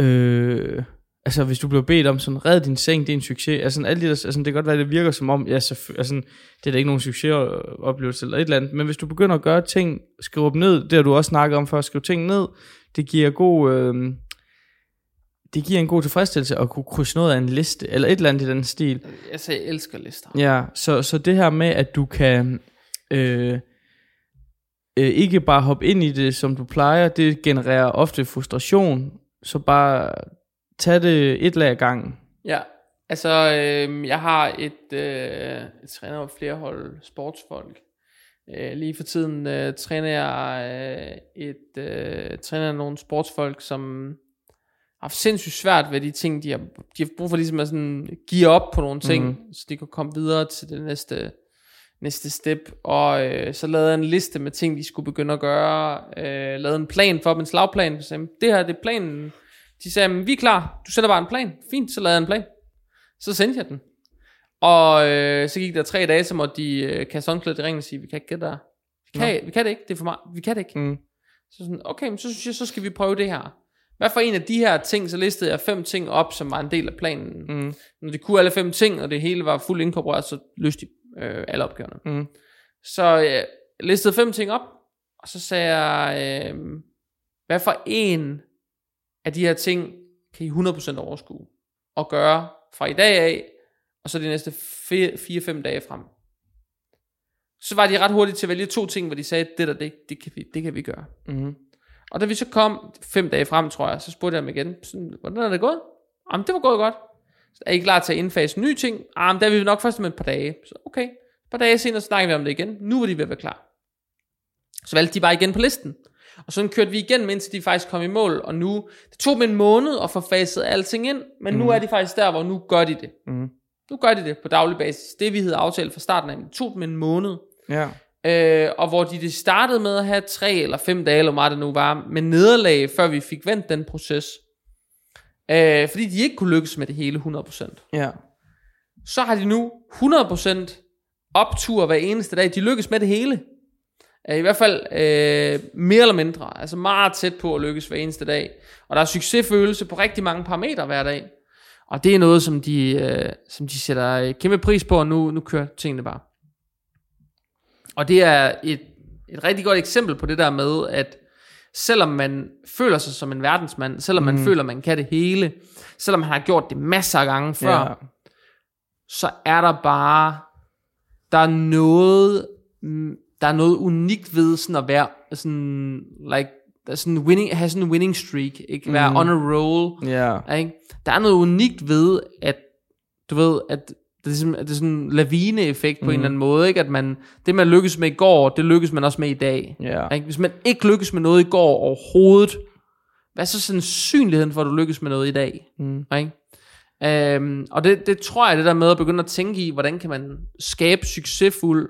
øh, altså hvis du bliver bedt om sådan, red din seng, det er en succes, altså alle de der, altså, det kan godt være, at det virker som om, ja, selvfø- altså, det er da ikke nogen succesoplevelse eller et eller andet, men hvis du begynder at gøre ting, skrive dem ned, det har du også snakket om før, skrive ting ned, det giver god, øh, det giver en god tilfredsstillelse at kunne krydse noget af en liste, eller et eller andet i den stil. Altså, jeg elsker lister. Ja, så, så det her med, at du kan øh, øh, ikke bare hoppe ind i det, som du plejer, det genererer ofte frustration. Så bare tag det et lag ad gangen. Ja, altså øh, jeg har et, øh, jeg træner jo flere hold sportsfolk. Øh, lige for tiden øh, træner jeg øh, et, øh, træner nogle sportsfolk, som har haft sindssygt svært ved de ting, de har, de har brug for ligesom at sådan give op på nogle ting, Mhm. mm. så de kan komme videre til det næste, næste step. Og øh, så lavede jeg en liste med ting, de skulle begynde at gøre. Øh, lavede en plan for dem, en slagplan. Så sagde, det her det er planen. De sagde, "Men vi er klar. Du sætter bare en plan. Fint, så lavede jeg en plan. Så sendte jeg den. Og øh, så gik der tre dage, så måtte de øh, kaste håndklædet i ringen og sige, vi kan ikke gætte der. Vi kan, vi kan det ikke, det er for meget. Vi kan det ikke. Mm. Så sådan, okay, men så synes jeg, så skal vi prøve det her. Hvad for en af de her ting, så listede jeg fem ting op, som var en del af planen. Mm. Når de kunne alle fem ting, og det hele var fuldt inkorporeret, så løste de øh, alle opgaverne. Mm. Så jeg listede fem ting op, Og så sagde jeg, øh, hvad for en af de her ting kan I 100% overskue og gøre fra i dag af, og så de næste 4-5 dage frem. Så var de ret hurtigt til at vælge to ting, hvor de sagde, det der, det, det, kan, vi, det kan vi gøre. Mm-hmm. Og da vi så kom fem dage frem, tror jeg, så spurgte jeg dem igen, sådan, hvordan er det gået? Jamen, det var gået godt. Så er I klar til at indfase nye ting? Jamen, der er vi nok først om et par dage. Så okay, et par dage senere snakker vi om det igen. Nu var de ved at være klar. Så valgte de bare igen på listen. Og så kørte vi igen, indtil de faktisk kom i mål. Og nu, det tog dem en måned at få faset alting ind, men mm. nu er de faktisk der, hvor nu gør de det. Mm. Nu gør de det på daglig basis. Det vi havde aftalt fra starten af, det tog dem en måned. Ja. Øh, og hvor de det startede med at have tre eller fem dage, eller meget det nu var, med nederlag, før vi fik vendt den proces. Øh, fordi de ikke kunne lykkes med det hele 100%. Ja. Så har de nu 100% optur hver eneste dag. De lykkes med det hele. Øh, I hvert fald øh, mere eller mindre. Altså meget tæt på at lykkes hver eneste dag. Og der er succesfølelse på rigtig mange parametre hver dag. Og det er noget, som de, øh, som de sætter øh, kæmpe pris på, og nu, nu kører tingene bare. Og det er et, et rigtig godt eksempel på det der med, at selvom man føler sig som en verdensmand, selvom man mm. føler, man kan det hele, selvom man har gjort det masser af gange før, Ja. så er der bare, der er noget, mm, der er noget unikt ved sådan at være sådan, like, der er sådan winning, have sådan en winning streak, ikke? Være Mhm. on a roll, Ja. ikke? Der er noget unikt ved, at du ved, at det er, ligesom, at det er sådan en lavine-effekt på mm. en eller anden måde, ikke? At man, det man lykkes med i går, det lykkes man også med i dag. Ja. Ikke? Hvis man ikke lykkes med noget i går overhovedet, hvad er så sandsynligheden for, at du lykkes med noget i dag? Mm. Ikke? Øhm, og det, det tror jeg, det der med at begynde at tænke i, hvordan kan man skabe succesfuld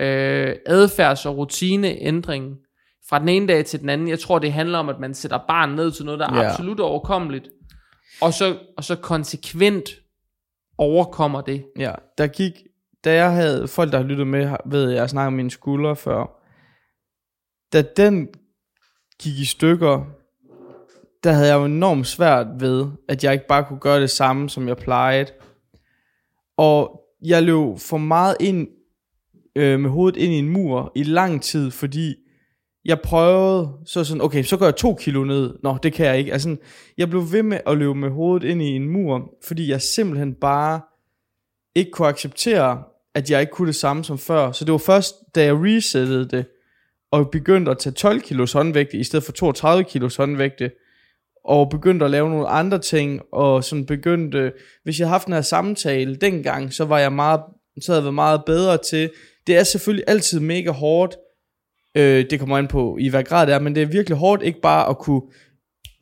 øh, adfærds- og rutineændring fra den ene dag til den anden. Jeg tror, det handler om, at man sætter barn ned til noget, der er Ja. absolut overkommeligt, og så, og så konsekvent overkommer det. Ja, der gik, da jeg havde, folk der har lyttet med, ved jeg, jeg snakker om mine skuldre før, da den gik i stykker, der havde jeg jo enormt svært ved, at jeg ikke bare kunne gøre det samme, som jeg plejede. Og jeg løb for meget ind øh, med hovedet ind i en mur i lang tid, fordi jeg prøvede, så sådan, okay, så går jeg to kilo ned. Nå, det kan jeg ikke. Altså, jeg blev ved med at løbe med hovedet ind i en mur, fordi jeg simpelthen bare ikke kunne acceptere, at jeg ikke kunne det samme som før. Så det var først, da jeg resettede det, og begyndte at tage 12 kilos håndvægte, i stedet for 32 kilos håndvægte, og begyndte at lave nogle andre ting, og sådan begyndte, hvis jeg havde haft den her samtale dengang, så var jeg meget, så havde jeg været meget bedre til, det er selvfølgelig altid mega hårdt, øh, det kommer an på i hvad grad det er, men det er virkelig hårdt ikke bare at kunne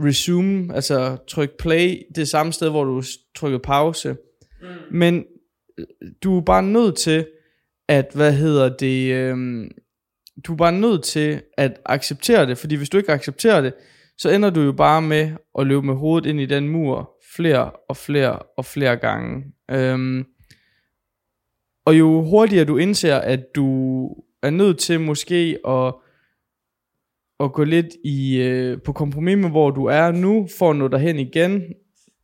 resume, altså trykke play det samme sted, hvor du trykker pause, mm. men øh, du er bare nødt til, at, hvad hedder det, øhm, du er bare nødt til at acceptere det, fordi hvis du ikke accepterer det, så ender du jo bare med at løbe med hovedet ind i den mur flere og flere og flere gange. Øhm, og jo hurtigere du indser, at du er nødt til måske at, at gå lidt i, øh, på kompromis med, hvor du er nu, for at nå derhen igen.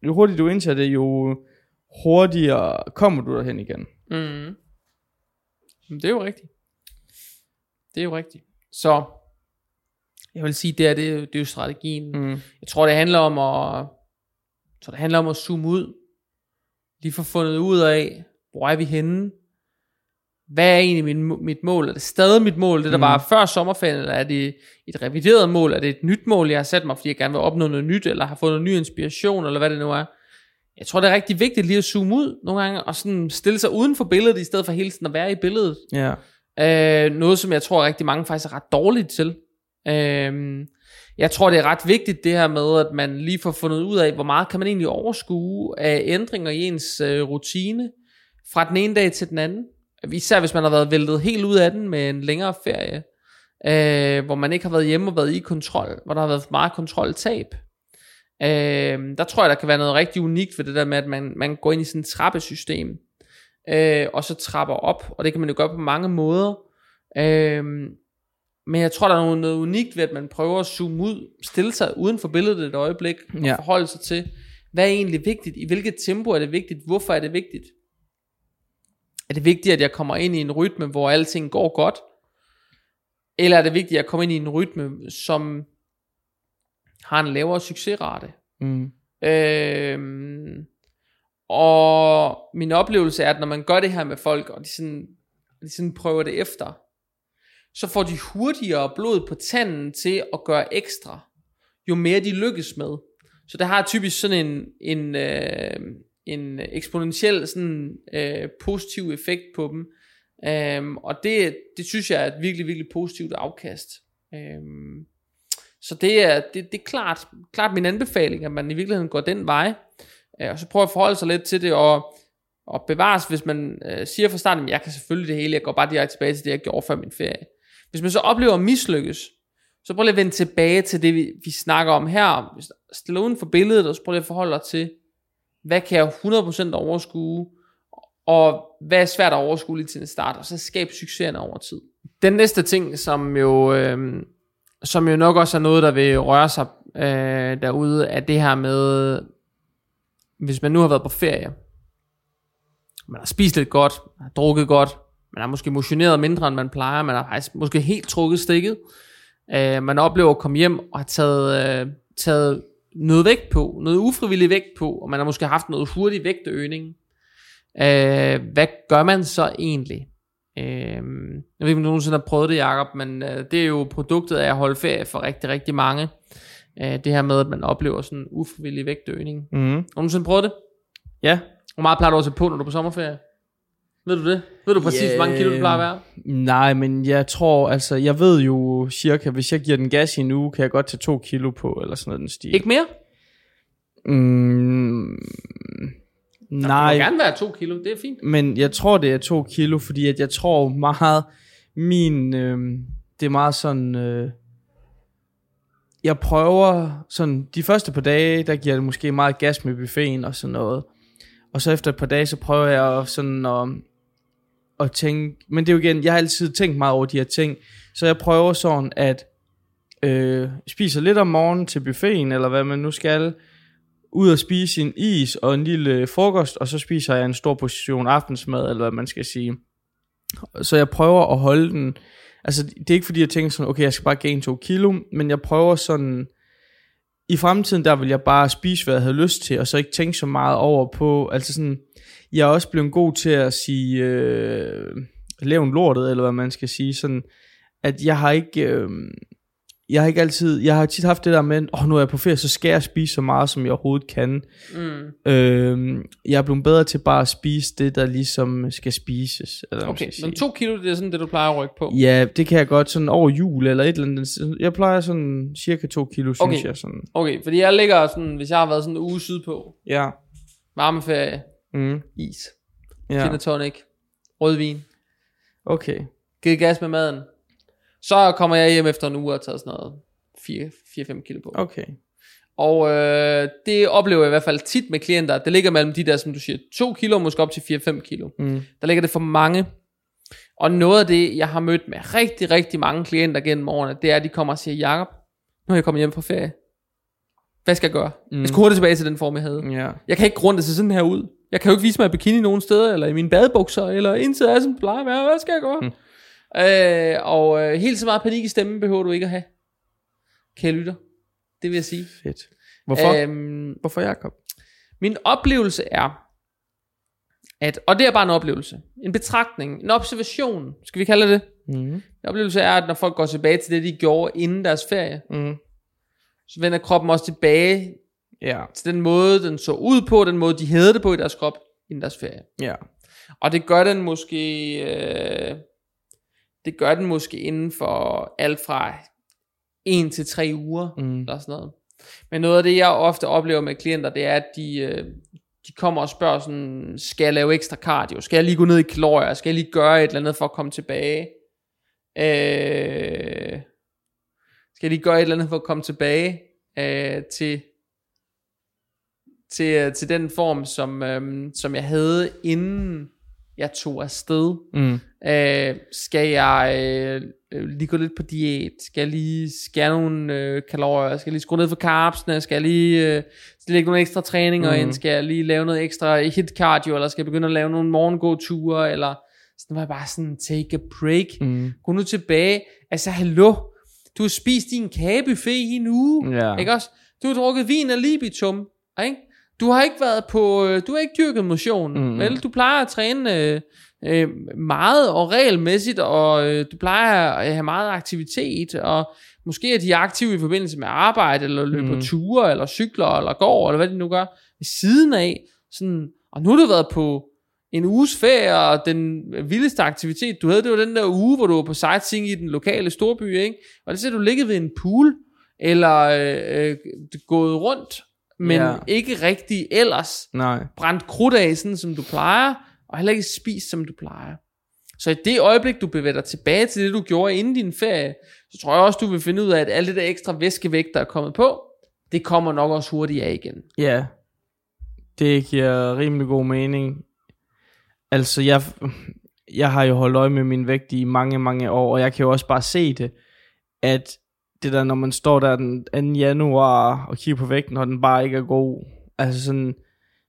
Jo hurtigere du indser det, jo hurtigere kommer du derhen igen. Mm. Det er jo rigtigt. Det er jo rigtigt. Så, jeg vil sige, det er, det, det er jo strategien. Mm. Jeg tror, det handler om at, jeg tror, det handler om at zoome ud. Lige få fundet ud af, hvor er vi henne? Hvad er egentlig min, mit mål? Er det stadig mit mål, det der Mm. var før sommerferien, eller er det et revideret mål? Er det et nyt mål, jeg har sat mig, fordi jeg gerne vil opnå noget nyt, eller har fået noget ny inspiration, eller hvad det nu er? Jeg tror, det er rigtig vigtigt lige at zoome ud nogle gange, og sådan stille sig uden for billedet, i stedet for hele tiden at være i billedet. Ja. Øh, noget, som jeg tror rigtig mange faktisk er ret dårligt til. Øh, jeg tror, det er ret vigtigt det her med, at man lige får fundet ud af, hvor meget kan man egentlig overskue af ændringer i ens øh, rutine fra den ene dag til den anden. Især hvis man har været væltet helt ud af den med en længere ferie, øh, hvor man ikke har været hjemme og været i kontrol, hvor der har været for meget kontroltab. Øh, der tror jeg, der kan være noget rigtig unikt ved det der med, at man, man går ind i sådan et trappesystem, øh, og så trapper op, og det kan man jo gøre på mange måder. Øh, men jeg tror, der er noget, noget unikt ved, at man prøver at zoome ud, stille sig uden for billedet et øjeblik, og Ja. forholde sig til, hvad er egentlig vigtigt, i hvilket tempo er det vigtigt, hvorfor er det vigtigt. Er det vigtigt, at jeg kommer ind i en rytme, hvor alting går godt? Eller er det vigtigt at komme ind i en rytme, som har en lavere succesrate? Mm. Øhm, og min oplevelse er, at når man gør det her med folk, og de sådan, de sådan prøver det efter, så får de hurtigere blod på tanden til at gøre ekstra, jo mere de lykkes med. Så det har typisk sådan en, en, øh, en øh, eksponentiel sådan, øh, positiv effekt på dem. Øhm, og det, det synes jeg er et virkelig, virkelig positivt afkast. Øhm, så det er, det, det er klart, klart min anbefaling, at man i virkeligheden går den vej. Øh, og så prøver at forholde sig lidt til det, og, og bevares, hvis man øh, siger fra starten, at jeg kan selvfølgelig det hele, jeg går bare direkte tilbage til det, jeg gjorde før min ferie. Hvis man så oplever at mislykkes, så prøv lige at vende tilbage til det, vi, vi snakker om her. Stille uden for billedet, og så prøv lige at forholde dig til, hvad kan jeg 100% overskue, og hvad er svært at overskue lige til en start, og så skabe succeserne over tid. Den næste ting, som jo, øh, som jo nok også er noget, der vil røre sig øh, derude, er det her med, hvis man nu har været på ferie, man har spist lidt godt, man har drukket godt, man har måske motioneret mindre, end man plejer, man har faktisk måske helt trukket stikket, øh, man oplever at komme hjem og har taget, øh, taget noget vægt på, noget ufrivillig vægt på, og man har måske haft noget hurtig vægtøgning. Øh, hvad gør man så egentlig? Øh, jeg ved ikke, om du nogensinde har prøvet det, Jacob, men øh, det er jo produktet af at holde ferie for rigtig, rigtig mange. Øh, det her med, at man oplever sådan en ufrivillig vægtøgning. Mm. Har du nogensinde prøvet det? Ja. Hvor meget plejer du at tage på, når du er på sommerferie? Ved du det? Ved du præcis, Ja, hvor mange kilo det plejer at være? Nej, men jeg tror, altså, jeg ved jo cirka, hvis jeg giver den gas i en uge, kan jeg godt tage to kilo på, eller sådan noget den stil. Ikke mere? Mm, Det må nej, gerne være to kilo, det er fint. men jeg tror, det er to kilo, fordi at jeg tror meget, min, øh, det er meget sådan, øh, jeg prøver sådan, de første par dage, der giver det måske meget gas med buffeten og sådan noget. Og så efter et par dage, så prøver jeg sådan at, at tænke, men det er jo igen, jeg har altid tænkt meget over de her ting, så jeg prøver sådan at øh, spiser lidt om morgenen til buffeten, eller hvad man nu skal, ud og spise en is og en lille frokost, og så spiser jeg en stor portion aftensmad, eller hvad man skal sige. Så jeg prøver at holde den, altså det er ikke fordi jeg tænker sådan, okay, jeg skal bare gain 2 kilo, men jeg prøver sådan, i fremtiden der vil jeg bare spise, hvad jeg havde lyst til, og så ikke tænke så meget over på, altså sådan, jeg er også blevet god til at sige, øh, lave en lortet, eller hvad man skal sige, sådan, at jeg har ikke, øh, jeg har ikke altid, jeg har tit haft det der med, åh, oh, nu er jeg på ferie, så skal jeg spise så meget, som jeg overhovedet kan. Mm. Øh, jeg er blevet bedre til bare at spise det, der ligesom skal spises. Eller Okay, skal men to kilo, det er sådan det, du plejer at rykke på. Ja, det kan jeg godt sådan over jul eller et eller andet. Jeg plejer sådan cirka to kilo, synes Okay. jeg. Sådan. Okay, fordi jeg ligger sådan, hvis jeg har været sådan en uge sydpå, Ja. varmeferie, Mm. is, ja. gin tonic, rødvin, Okay. givet gas med maden, så kommer jeg hjem efter en uge og har taget sådan noget 4-5 kilo på. Okay. Og øh, det oplever jeg i hvert fald tit med klienter, det ligger mellem de der, som du siger, 2 kilo, måske op til 4-5 kilo. Mm. Der ligger det for mange. Og noget af det, jeg har mødt med rigtig, rigtig mange klienter gennem årene, det er, at de kommer og siger, Jacob, nu er jeg kommet hjem fra ferie. Hvad skal jeg gøre? Mm. Jeg skal hurtigt tilbage til den form, jeg havde. Ja. Jeg kan ikke runde se sådan her ud. Jeg kan jo ikke vise mig i bikini nogen steder, eller i mine badebukser, eller jeg er som det plejer at være. Hvad skal jeg gøre? Mm. Øh, og øh, helt så meget panik i stemmen behøver du ikke at have. Kære lytter. Det vil jeg sige. Fedt. Hvorfor? Øhm, Hvorfor Jacob? min oplevelse er, at, og det er bare en oplevelse, en betragtning, en observation, skal vi kalde det. Mm. En oplevelse er, at når folk går tilbage til det, de gjorde inden deres ferie, Mm. så vender kroppen også tilbage Ja. til den måde, den så ud på, den måde, de havde det på i deres krop inden deres ferie. Ja. Og det gør den måske, øh, det gør den måske inden for alt fra en til tre uger, Mm. eller sådan noget. Men noget af det, jeg ofte oplever med klienter, det er, at de, øh, de kommer og spørger sådan, skal jeg lave ekstra cardio? Skal jeg lige gå ned i kalorier? Skal jeg lige gøre et eller andet for at komme tilbage? Øh, skal jeg lige gøre et eller andet for at komme tilbage øh, til, til, øh, til den form, som, øh, som jeg havde, inden jeg tog afsted? Mm. Øh, skal jeg øh, øh, lige gå lidt på diæt? Skal jeg lige skære nogle øh, kalorier? Skal jeg lige skrue ned for carbsene? Skal jeg lige, øh, skal lægge nogle ekstra træninger Mhm. ind? Skal jeg lige lave noget ekstra hit cardio? Eller skal jeg begynde at lave nogle morgengåture? Eller Så den var jeg bare sådan, take a break. Mm. Gå nu tilbage. Altså, hallo. Du har spist din kagebuffet i en uge. Ja. Ikke også? Du har drukket vin af libitum. Ikke? Du har ikke været på, øh, du har ikke dyrket motion. Mm. Vel, du plejer at træne øh, øh, meget og regelmæssigt, og øh, du plejer at have meget aktivitet, og måske er de aktive i forbindelse med arbejde, eller løber Mm. mm. ture, eller cykler, eller går, eller hvad de nu gør, ved siden af. Sådan, og nu har du været på en uges ferie, og den vildeste aktivitet, du havde, det var den der uge, hvor du var på sightseeing i den lokale storby, ikke? Og det ser du ligget ved en pool, eller øh, øh, gået rundt, men Ja. ikke rigtig ellers Nej. brændt krudt af, sådan som du plejer, og heller ikke spist, som du plejer. Så i det øjeblik, du bevæger dig tilbage til det, du gjorde inden din ferie, så tror jeg også, du vil finde ud af, at alt det der ekstra væskevægt, der er kommet på, det kommer nok også hurtigt af igen. Ja, det giver rimelig god mening. Altså, jeg, jeg har jo holdt øje med min vægt i mange, mange år, og jeg kan jo også bare se det, at det der, når man står der den 2. januar og kigger på vægten, og den bare ikke er god, altså sådan,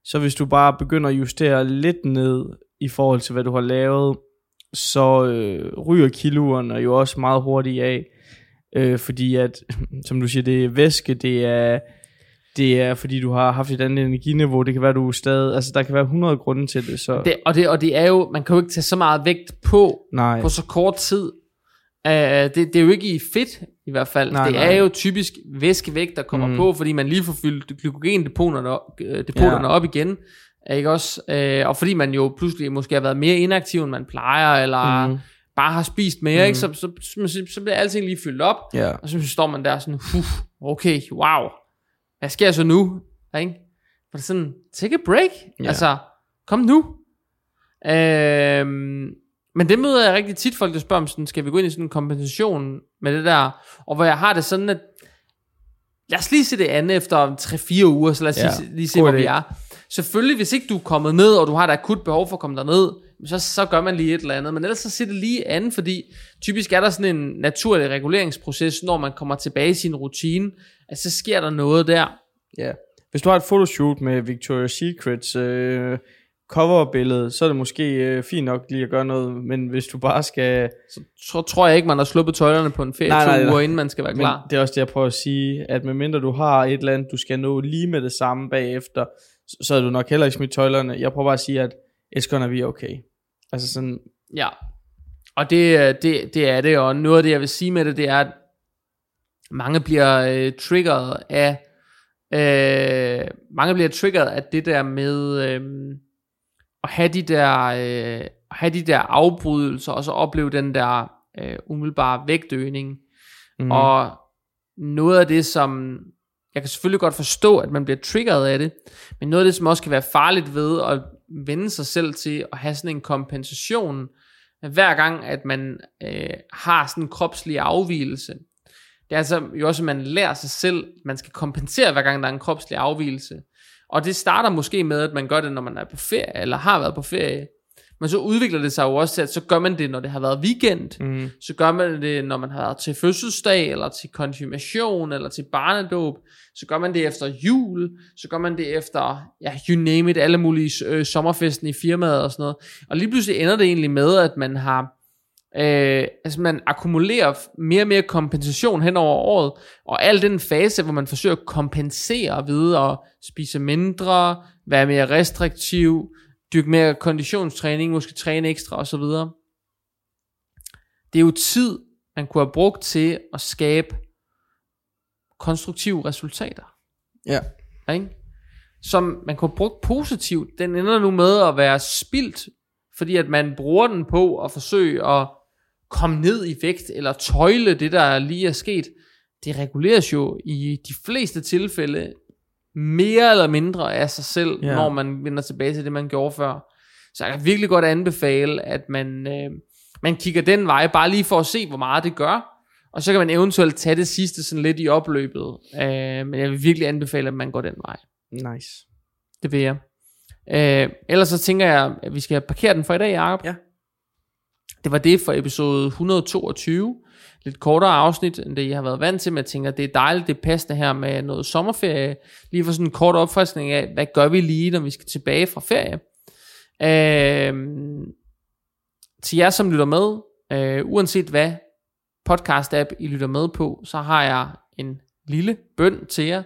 så hvis du bare begynder at justere lidt ned i forhold til, hvad du har lavet, så øh, ryger kiloerne jo også meget hurtigt af, øh, fordi at, <laughs> som du siger, det er væske, det er det er fordi du har haft et andet energiniveau, det kan være du stadig, altså der kan være 100 grunde til det, så Det, og, det, og det er jo, man kan jo ikke tage så meget vægt på, nej, på så kort tid. Uh, det, det er jo ikke i fedt, i hvert fald. Nej, det nej. er jo typisk væskevægt, der kommer Mm. på, fordi man lige får fyldt glykogendepoterne op, øh, depoterne Ja. op igen. Ikke også? Uh, og fordi man jo pludselig måske har været mere inaktiv, end man plejer, eller mm. bare har spist mere, mm. ikke? Så, så, så, så bliver alting lige fyldt op, ja, og så står man der sådan, okay, wow, hvad sker så nu? Ikke? For det er sådan, take a break. Ja. Altså, kom nu. Øhm, men det møder jeg rigtig tit folk, der spørger om sådan, skal vi gå ind i sådan en kompensation med det der? Og hvor jeg har det sådan, at lad os lige se det andet efter 3-4 uger, så lad os Ja, lige, lige se, hvor vi idé. er. Selvfølgelig, hvis ikke du er kommet ned, og du har et akut behov for at komme derned, så, så gør man lige et eller andet. Men ellers så ser det lige an, fordi typisk er der sådan en naturlig reguleringsproces, når man kommer tilbage i sin rutine, at så sker der noget der. ja. Hvis du har et fotoshoot med Victoria's Secrets øh, coverbillede, så er det måske øh, fint nok lige at gøre noget, men hvis du bare skal, Så, så tror jeg ikke, man har sluppet tøjlerne på en ferie Nej, to nej, nej. uger, inden man skal være men klar. det er også det, jeg prøver at sige, at medmindre du har et eller andet, du skal nå lige med det samme bagefter, så, så er du nok heller ikke smidt tøjlerne. Jeg prøver bare at sige, at it's gonna be okay. Altså sådan, Ja. Og det, det, det er det, og noget af det, jeg vil sige med det, det er, at mange bliver øh, triggeret af, øh, mange bliver triggeret af det der med øh, at have de der, øh, have de der afbrydelser, og så opleve den der øh, umiddelbare vægtøgning. mm, Mm. Og noget af det, som jeg kan selvfølgelig godt forstå, at man bliver triggeret af det, men noget af det, som også kan være farligt ved at vende sig selv til at have sådan en kompensation, hver gang, at man øh, har sådan en kropslig afvielse. Det er altså jo også, at man lærer sig selv, at man skal kompensere, hver gang der er en kropslig afvielse. Og det starter måske med, at man gør det, når man er på ferie, eller har været på ferie. Men så udvikler det sig jo også til, at så gør man det, når det har været weekend. mm, Så gør man det, når man har været til fødselsdag, eller til konfirmation, eller til barnedåb. Så gør man det efter jul. Så gør man det efter, ja, you name it, alle mulige øh, sommerfesten i firmaet og sådan noget. Og lige pludselig ender det egentlig med, at man har, øh, altså man akkumulerer mere og mere kompensation hen over året. Og al den fase, hvor man forsøger at kompensere ved at spise mindre, være mere restriktiv, dyrke mere konditionstræning, måske træne ekstra osv. Det er jo tid, man kunne have brugt til at skabe konstruktive resultater. ja, Ikke? Som man kunne have brugt positivt. Den ender nu med at være spildt, fordi at man bruger den på at forsøge at komme ned i vægt, eller tøjle det, der lige er sket. Det reguleres jo i de fleste tilfælde mere eller mindre af sig selv, ja. når man vender tilbage til det, man gjorde før. Så jeg kan virkelig godt anbefale, at man, øh, man kigger den vej, bare lige for at se, hvor meget det gør. Og så kan man eventuelt tage det sidste sådan lidt i opløbet. Øh, men jeg vil virkelig anbefale, at man går den vej. nice. Det vil jeg. Øh, ellers så tænker jeg, at vi skal parkere den for i dag, Jacob. Ja. Det var det for episode 122. Lidt kortere afsnit, end det jeg har været vant til, men jeg tænker, det er dejligt, det er passende her med noget sommerferie. Lige for sådan en kort opfriskning af, hvad gør vi lige, når vi skal tilbage fra ferie. Øh, til jer, som lytter med, øh, uanset hvad podcast-app I lytter med på, så har jeg en lille bøn til jer.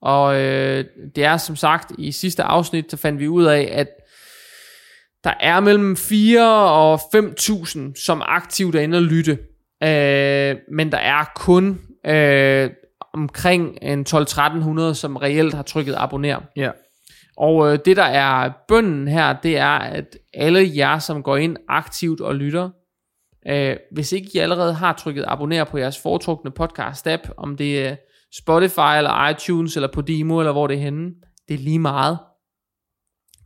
Og øh, det er som sagt, i sidste afsnit, så fandt vi ud af, at der er mellem 4 og 5.000, som aktivt er inde og lytte. Øh, men der er kun øh, omkring en 12-1300, som reelt har trykket abonner. Ja. Og øh, det der er bønden her, det er, at alle jer, som går ind aktivt og lytter, øh, hvis ikke I allerede har trykket abonner på jeres foretrukne podcast-app, om det er Spotify eller iTunes eller på Demo eller hvor det er henne, det er lige meget.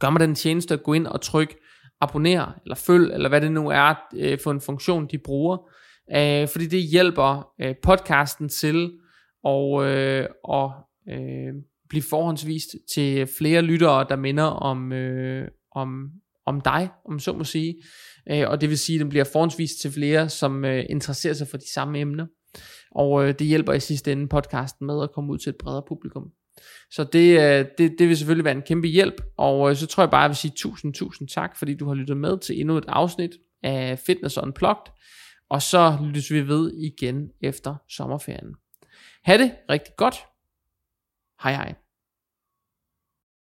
Gør mig den tjeneste at gå ind og trykke abonner eller følg, eller hvad det nu er øh, for en funktion, de bruger. Øh, fordi det hjælper øh, podcasten til at, øh, at øh, blive forhåndsvist til flere lyttere, der minder om, øh, om, om dig, om så må sige. Øh, og det vil sige, at den bliver forhåndsvist til flere, som øh, interesserer sig for de samme emner. Og øh, det hjælper i sidste ende podcasten med at komme ud til et bredere publikum. Så det, øh, det, det vil selvfølgelig være en kæmpe hjælp, og øh, så tror jeg bare, at jeg vil sige tusind, tusind tak, fordi du har lyttet med til endnu et afsnit af Fitness Unplugged, og så lyttes vi ved igen efter sommerferien. Ha' det rigtig godt. Hej hej.